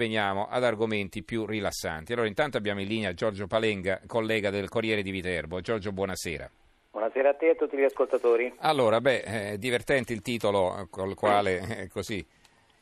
veniamo ad argomenti più rilassanti. Allora, intanto abbiamo in linea Giorgio Palenga, collega del Corriere di Viterbo. Giorgio, buonasera. Buonasera a te e a tutti gli ascoltatori. Allora, beh, è divertente il titolo col quale eh, così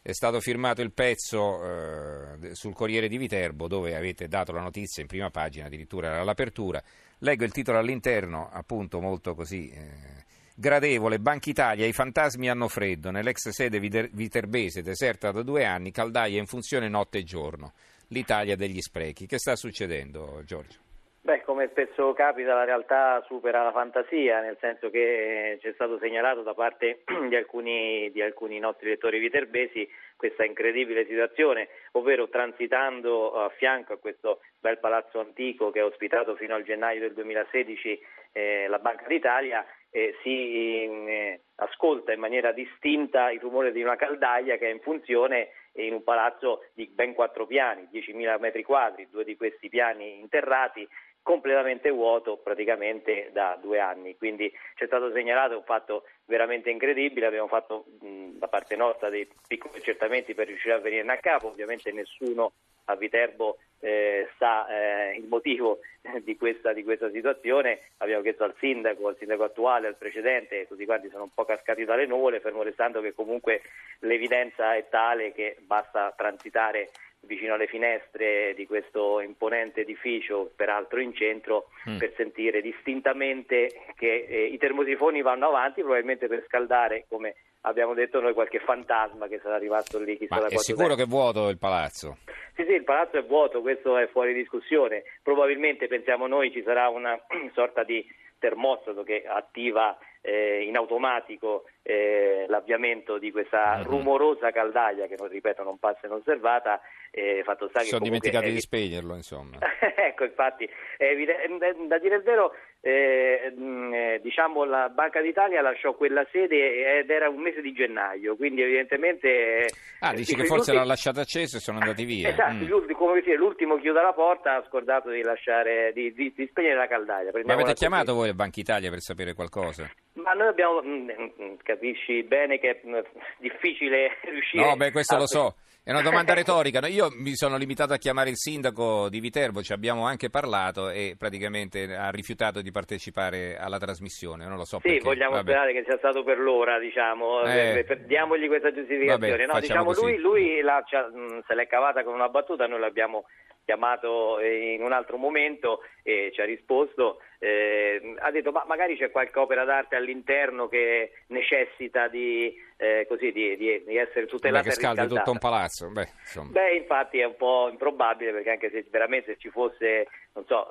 è stato firmato il pezzo eh, sul Corriere di Viterbo, dove avete dato la notizia in prima pagina, addirittura all'apertura. Leggo il titolo all'interno, appunto molto così eh, gradevole. Banca Italia, i fantasmi hanno freddo. Nell'ex sede viterbese, deserta da due anni, caldaia in funzione notte e giorno. L'Italia degli sprechi. Che sta succedendo, Giorgio? Beh, come spesso capita, la realtà supera la fantasia, nel senso che c'è stato segnalato da parte di alcuni, di alcuni nostri lettori viterbesi questa incredibile situazione, ovvero transitando a fianco a questo bel palazzo antico che ha ospitato fino al gennaio del 2016 eh, la Banca d'Italia, eh, si eh, ascolta in maniera distinta il rumore di una caldaia che è in funzione in un palazzo di ben quattro piani, 10.000 metri quadri, due di questi piani interrati completamente vuoto praticamente da due anni. Quindi c'è stato segnalato un fatto veramente incredibile, abbiamo fatto mh, da parte nostra dei piccoli accertamenti per riuscire a venirne a capo, ovviamente nessuno a Viterbo eh, sa eh, il motivo di questa, di questa, situazione, abbiamo chiesto al sindaco, al sindaco attuale, al precedente, tutti quanti sono un po' cascati dalle nuvole, fermo restando che comunque l'evidenza è tale che basta transitare vicino alle finestre di questo imponente edificio, peraltro in centro, mm. per sentire distintamente che eh, i termosifoni vanno avanti, probabilmente per scaldare, come abbiamo detto noi, qualche fantasma che sarà rimasto lì. Chissà Ma è sicuro tempo. che è vuoto il palazzo? Sì, sì, il palazzo è vuoto, questo è fuori discussione. Probabilmente, pensiamo noi, ci sarà una sorta di termostato che attiva eh, in automatico eh, l'avviamento di questa mm-hmm. rumorosa caldaia che, non, ripeto, non passa inosservata. Eh, fatto sta che sono dimenticati di spegnerlo, insomma. ecco, infatti, da dire il vero, eh, mm, eh, diciamo la Banca d'Italia lasciò quella sede ed era un mese di gennaio, quindi evidentemente... Ah, dici che forse l'ha lasciata accesa e sono andati via. Esatto, mm. come dire, l'ultimo chiude la porta ha scordato di, lasciare, di, di, di spegnere la caldaia. Ma avete chiamato voi a Banca Italia per sapere qualcosa? Ma noi abbiamo, mm, mm, capisci bene che è difficile riuscire... No, beh, questo a... lo so. È una domanda retorica. Io mi sono limitato a chiamare il sindaco di Viterbo, ci abbiamo anche parlato e praticamente ha rifiutato di partecipare alla trasmissione. Non lo so sì, perché. vogliamo Vabbè. sperare che sia stato per l'ora, diciamo. Eh. diamogli questa giustificazione. Vabbè, no, diciamo lui, lui la, se l'è cavata con una battuta, noi l'abbiamo chiamato in un altro momento e ci ha risposto, eh, ha detto ma magari c'è qualche opera d'arte all'interno che necessita di, eh, così, di, di, di essere tutelata Beh, che scaldi tutto un palazzo. Beh, Beh, infatti è un po' improbabile perché anche se veramente ci fosse non so,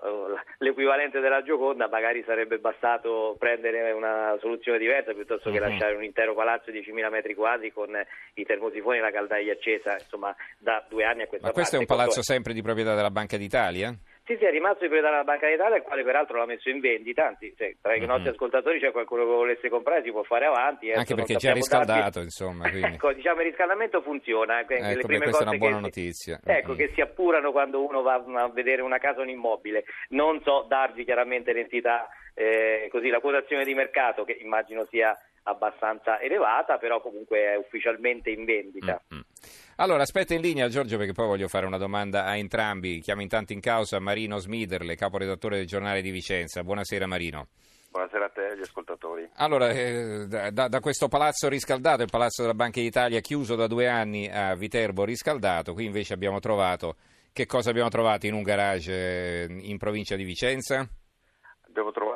l'equivalente della Gioconda magari sarebbe bastato prendere una soluzione diversa piuttosto che uh-huh. lasciare un intero palazzo di 10.000 metri quadri con i termosifoni e la caldaia accesa, insomma da due anni a questa Ma parte. questo è un palazzo sempre di proprietà della Banca d'Italia? Sì, sì, è rimasto di proprietà della Banca d'Italia, il quale peraltro l'ha messo in vendita, anzi se tra i mm-hmm. nostri ascoltatori c'è qualcuno che volesse comprare si può fare avanti. Anche perché già riscaldato, insomma. Quindi. ecco, diciamo il riscaldamento funziona. Eh, ecco, le prime questa è una buona notizia. Si, ecco, mm. che si appurano quando uno va a vedere una casa o un immobile. Non so darvi chiaramente l'entità, eh, così la quotazione di mercato, che immagino sia abbastanza elevata, però comunque è ufficialmente in vendita. Mm-hmm. Allora, aspetta in linea Giorgio perché poi voglio fare una domanda a entrambi. Chiamo intanto in causa Marino Smiderle, caporedattore del giornale di Vicenza. Buonasera Marino. Buonasera a te e agli ascoltatori. Allora, eh, da, da, questo palazzo riscaldato, il palazzo della Banca d'Italia chiuso da due anni a Viterbo riscaldato, qui invece abbiamo trovato, che cosa abbiamo trovato in un garage eh, in provincia di Vicenza? Abbiamo trovato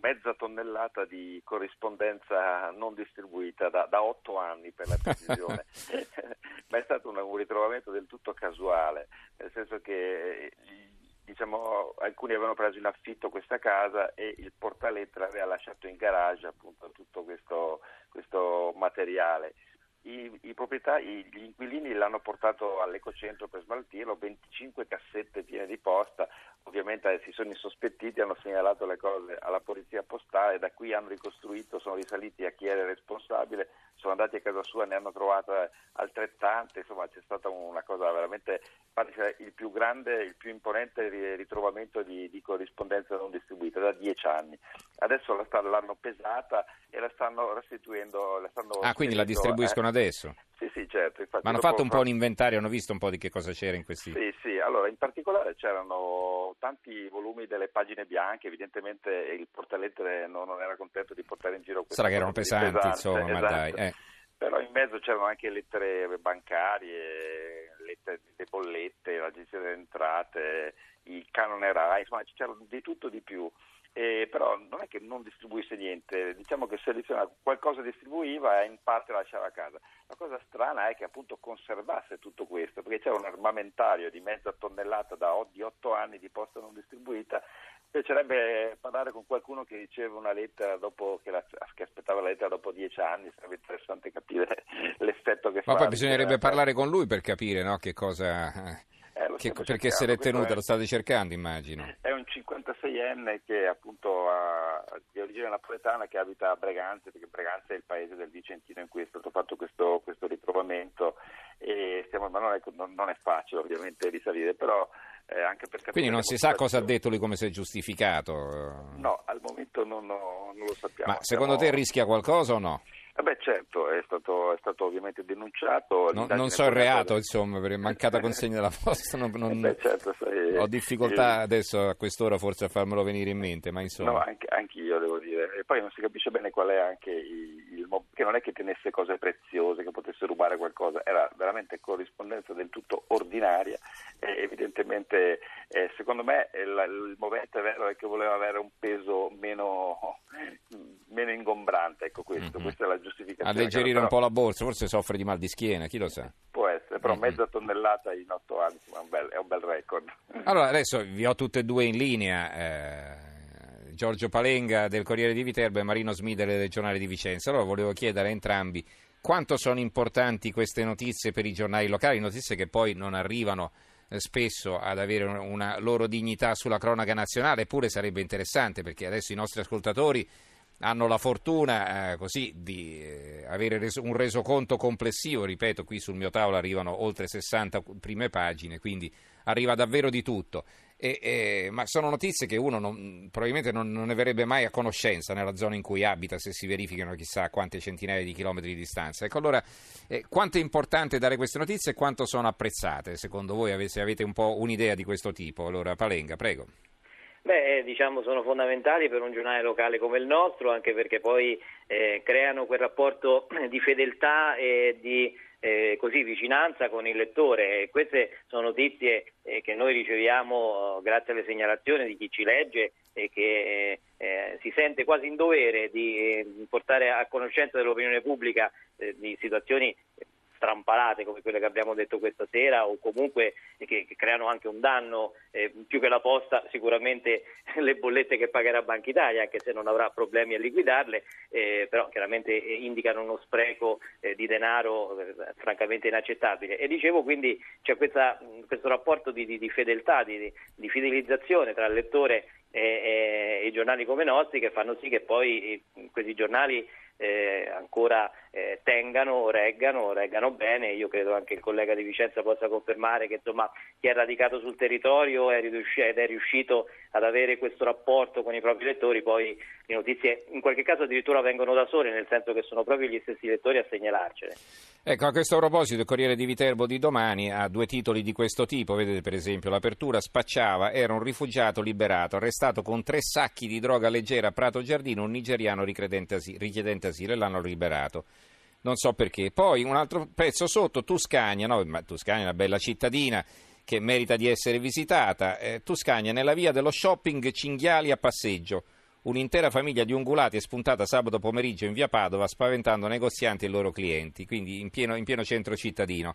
mezza tonnellata di corrispondenza non distribuita da, da otto anni per la precisione, ma è stato un, un, ritrovamento del tutto casuale, nel senso che diciamo, alcuni avevano preso in affitto questa casa e il portalettere aveva lasciato in garage appunto tutto questo, questo materiale. I, i proprietari, gli inquilini l'hanno portato all'ecocentro per smaltirlo, 25 cassette piene di posta, ovviamente si sono insospettiti, hanno segnalato le cose alla polizia postale, da qui hanno ricostruito, sono risaliti a chi era responsabile, sono andati a casa sua, ne hanno trovate altrettante, insomma c'è stata una cosa veramente, il più grande, il più imponente ritrovamento di, di corrispondenza non distribuita da dieci anni. Adesso la, l'hanno pesata e la stanno restituendo. La stanno ah, quindi la distribuiscono eh. adesso? Sì, sì, certo. Infatti, Ma hanno fatto un po' un inventario, hanno visto un po' di che cosa c'era in questi... Sì, sì, allora in particolare c'erano tanti volumi delle pagine bianche, evidentemente il portalettere non, non era contento di portare in giro queste Sarà che erano pesanti, pesante, insomma, esatto. ma dai. Eh. Però in mezzo c'erano anche lettere bancarie, lettere di bollette, l'agenzia delle entrate, il canone RAI, insomma c'era di tutto di più eh, però non è che non distribuisse niente, diciamo che selezionava qualcosa distribuiva e in parte lasciava a casa. La cosa strana è che appunto conservasse tutto questo, perché c'era un armamentario di mezza tonnellata da, di otto anni di posta non distribuita. Piacerebbe parlare con qualcuno che riceve una lettera dopo che, la, che aspettava la lettera dopo dieci anni, sarebbe interessante capire l'effetto che Ma fa. Ma poi bisognerebbe parlare con lui per capire no, che cosa... Eh, che, perché se l'è tenuta, lo state cercando immagino. È un 56enne che appunto ha, di origine napoletana che abita a Breganze, perché Breganze è il paese del Vicentino in cui è stato fatto questo, questo ritrovamento e stiamo, ma non è, non, non è, facile ovviamente risalire, però eh, anche per Quindi non si sa cosa ha detto lui, come si è giustificato? No, al momento non, non lo sappiamo. Ma secondo Siamo... te rischia qualcosa o no? Eh certo, è stato, è stato ovviamente denunciato. No, non so il reato, insomma, per mancata consegna della posta. Non, non... Eh beh, certo, sai, ho difficoltà eh, adesso a quest'ora forse a farmelo venire in mente, ma insomma... No, anche, anche io devo dire. E poi non si capisce bene qual è anche il, il che non è che tenesse cose preziose, che potesse rubare qualcosa, era veramente corrispondenza del tutto ordinaria. E evidentemente, eh, secondo me, il, il momento è vero è che voleva avere un peso meno meno ingombrante, ecco questo, mm-hmm. questa è la giustificazione. Alleggerire un po' la borsa, forse soffre di mal di schiena, chi lo sa. Può essere, però mm-hmm. mezza tonnellata in otto anni è un, bel, è un bel record. Allora, adesso vi ho tutte e due in linea. Eh... Giorgio Palenga del Corriere di Viterbo e Marino Smidele del Giornale di Vicenza. Allora volevo chiedere a entrambi quanto sono importanti queste notizie per i giornali locali, notizie che poi non arrivano eh, spesso ad avere una loro dignità sulla cronaca nazionale, eppure sarebbe interessante perché adesso i nostri ascoltatori hanno la fortuna eh, così di eh, avere reso, un resoconto complessivo, ripeto, qui sul mio tavolo arrivano oltre 60 prime pagine, quindi arriva davvero di tutto. E, e, ma sono notizie che uno non, probabilmente non, non, ne verrebbe mai a conoscenza nella zona in cui abita se si verificano chissà quante centinaia di chilometri di distanza. Ecco allora eh, quanto è importante dare queste notizie e quanto sono apprezzate secondo voi, se avete un po' un'idea di questo tipo? Allora Palenga, prego. Beh, diciamo sono fondamentali per un giornale locale come il nostro, anche perché poi eh, creano quel rapporto di fedeltà e di eh, così, vicinanza con il lettore. queste sono notizie eh, che noi riceviamo grazie alle segnalazioni di chi ci legge e che eh, si sente quasi in dovere di eh, portare a conoscenza dell'opinione pubblica eh, di situazioni strampalate come quelle che abbiamo detto questa sera o comunque che, che creano anche un danno eh, più che la posta sicuramente le bollette che pagherà Banca Italia anche se non avrà problemi a liquidarle eh, però chiaramente eh, indicano uno spreco eh, di denaro eh, francamente inaccettabile. E dicevo quindi c'è questa, questo rapporto di, di, di fedeltà, di, di, fidelizzazione tra il lettore e, e, i giornali come i nostri che fanno sì che poi questi giornali eh, ancora eh, tengano, reggano, reggano bene. Io credo anche il collega di Vicenza possa confermare che insomma, chi è radicato sul territorio è riuscito, ed è riuscito ad avere questo rapporto con i propri lettori, poi le notizie in qualche caso addirittura vengono da sole, nel senso che sono proprio gli stessi lettori a segnalarcene. Ecco, a questo proposito il Corriere di Viterbo di domani ha due titoli di questo tipo, vedete per esempio l'apertura spacciava, era un rifugiato liberato, arrestato con tre sacchi di droga leggera a Prato Giardino, un nigeriano richiedente asilo e l'hanno liberato non so perché. Poi un altro pezzo sotto, Tuscania, no? Ma Tuscania è una bella cittadina che merita di essere visitata. Eh, Tuscania, nella via dello shopping, cinghiali a passeggio. Un'intera famiglia di ungulati è spuntata sabato pomeriggio in via Padova spaventando negozianti e loro clienti, quindi in pieno, in pieno centro cittadino.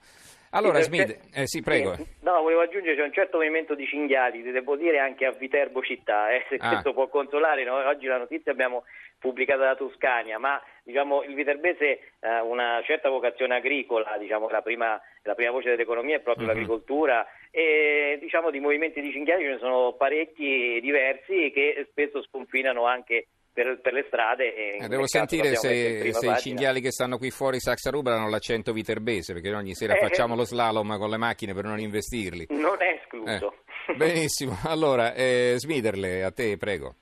Allora, sì, Smith, eh, sì, prego. No, volevo aggiungere c'è un certo movimento di cinghiali, devo dire anche a Viterbo città, eh, se ah. questo può consolare. No? Oggi la notizia abbiamo pubblicata da Toscania, ma diciamo, il viterbese ha una certa vocazione agricola, diciamo, la, prima, la prima voce dell'economia è proprio mm-hmm. l'agricoltura e diciamo, di movimenti di cinghiali ce ne sono parecchi diversi che spesso sconfinano anche per, per, le strade. Eh, devo sentire se, se i cinghiali che stanno qui fuori Saxaruba hanno l'accento viterbese, perché ogni sera eh, facciamo lo slalom con le macchine per non investirli. Non è escluso. Eh, benissimo, allora eh, Smiderle, a te prego.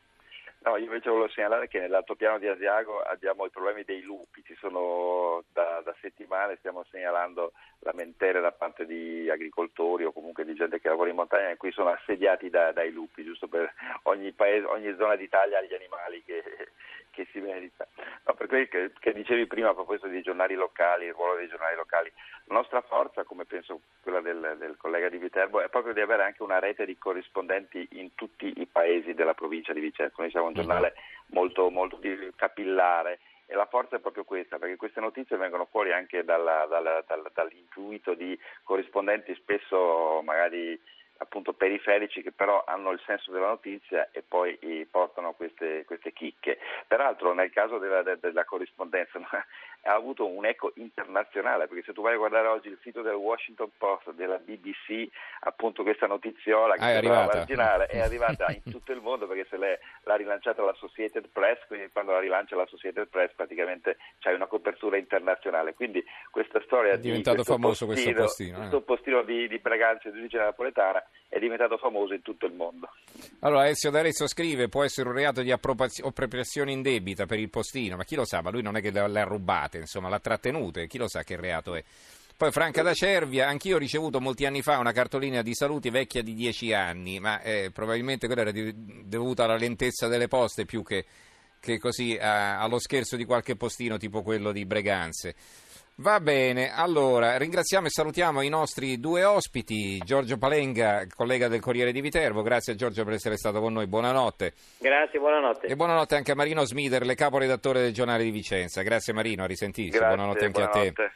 No, io invece volevo segnalare che nell'altopiano di Asiago abbiamo i problemi dei lupi, ci sono da, da settimane, stiamo segnalando lamentele da parte di agricoltori o comunque di gente che lavora in montagna in cui sono assediati da, dai lupi, giusto per ogni, paese, ogni zona d'Italia gli animali che, che si merita. No, per quello che, che, dicevi prima a proposito dei giornali locali, il ruolo dei giornali locali, la nostra forza, come penso quella del, del collega di Viterbo, è proprio di avere anche una rete di corrispondenti in tutti i paesi della provincia di Vicenza. Noi siamo un mhm. giornale molto, molto capillare e la forza è proprio questa, perché queste notizie vengono fuori anche dalla, dalla, dalla, dall'intuito di corrispondenti spesso magari appunto periferici che però hanno il senso della notizia e poi portano queste, queste chicche. Peraltro nel caso della, della corrispondenza ha avuto un eco internazionale perché se tu vai a guardare oggi il sito del Washington Post, della BBC, appunto questa notiziola che ah, è arrivata. marginale è arrivata in tutto il mondo perché se l'ha rilanciata l'Associated Press, quindi quando la rilancia l'Associated Press praticamente c'è una copertura internazionale. Quindi questa storia è diventato di famoso postino, questo postino, eh. questo postino di, di Braganza e di origine napoletana è diventato famoso in tutto il mondo. Allora Ezio D'Arezzo scrive può essere un reato di appropriazione indebita per il postino, ma chi lo sa, ma lui non è che le ha rubate, insomma l'ha trattenute, chi lo sa che reato è. Poi Franca da Cervia, anch'io ho ricevuto molti anni fa una cartolina di saluti vecchia di dieci anni, ma eh, probabilmente quella era di, dovuta alla lentezza delle poste più che, che così a, allo scherzo di qualche postino tipo quello di Breganze. Va bene, allora ringraziamo e salutiamo i nostri due ospiti, Giorgio Palenga, collega del Corriere di Viterbo, grazie a Giorgio per essere stato con noi, buonanotte. Grazie, buonanotte. E buonanotte anche a Marino Smider, le caporedattore del giornale di Vicenza, grazie Marino, a risentirci, buonanotte anche buonanotte. a te.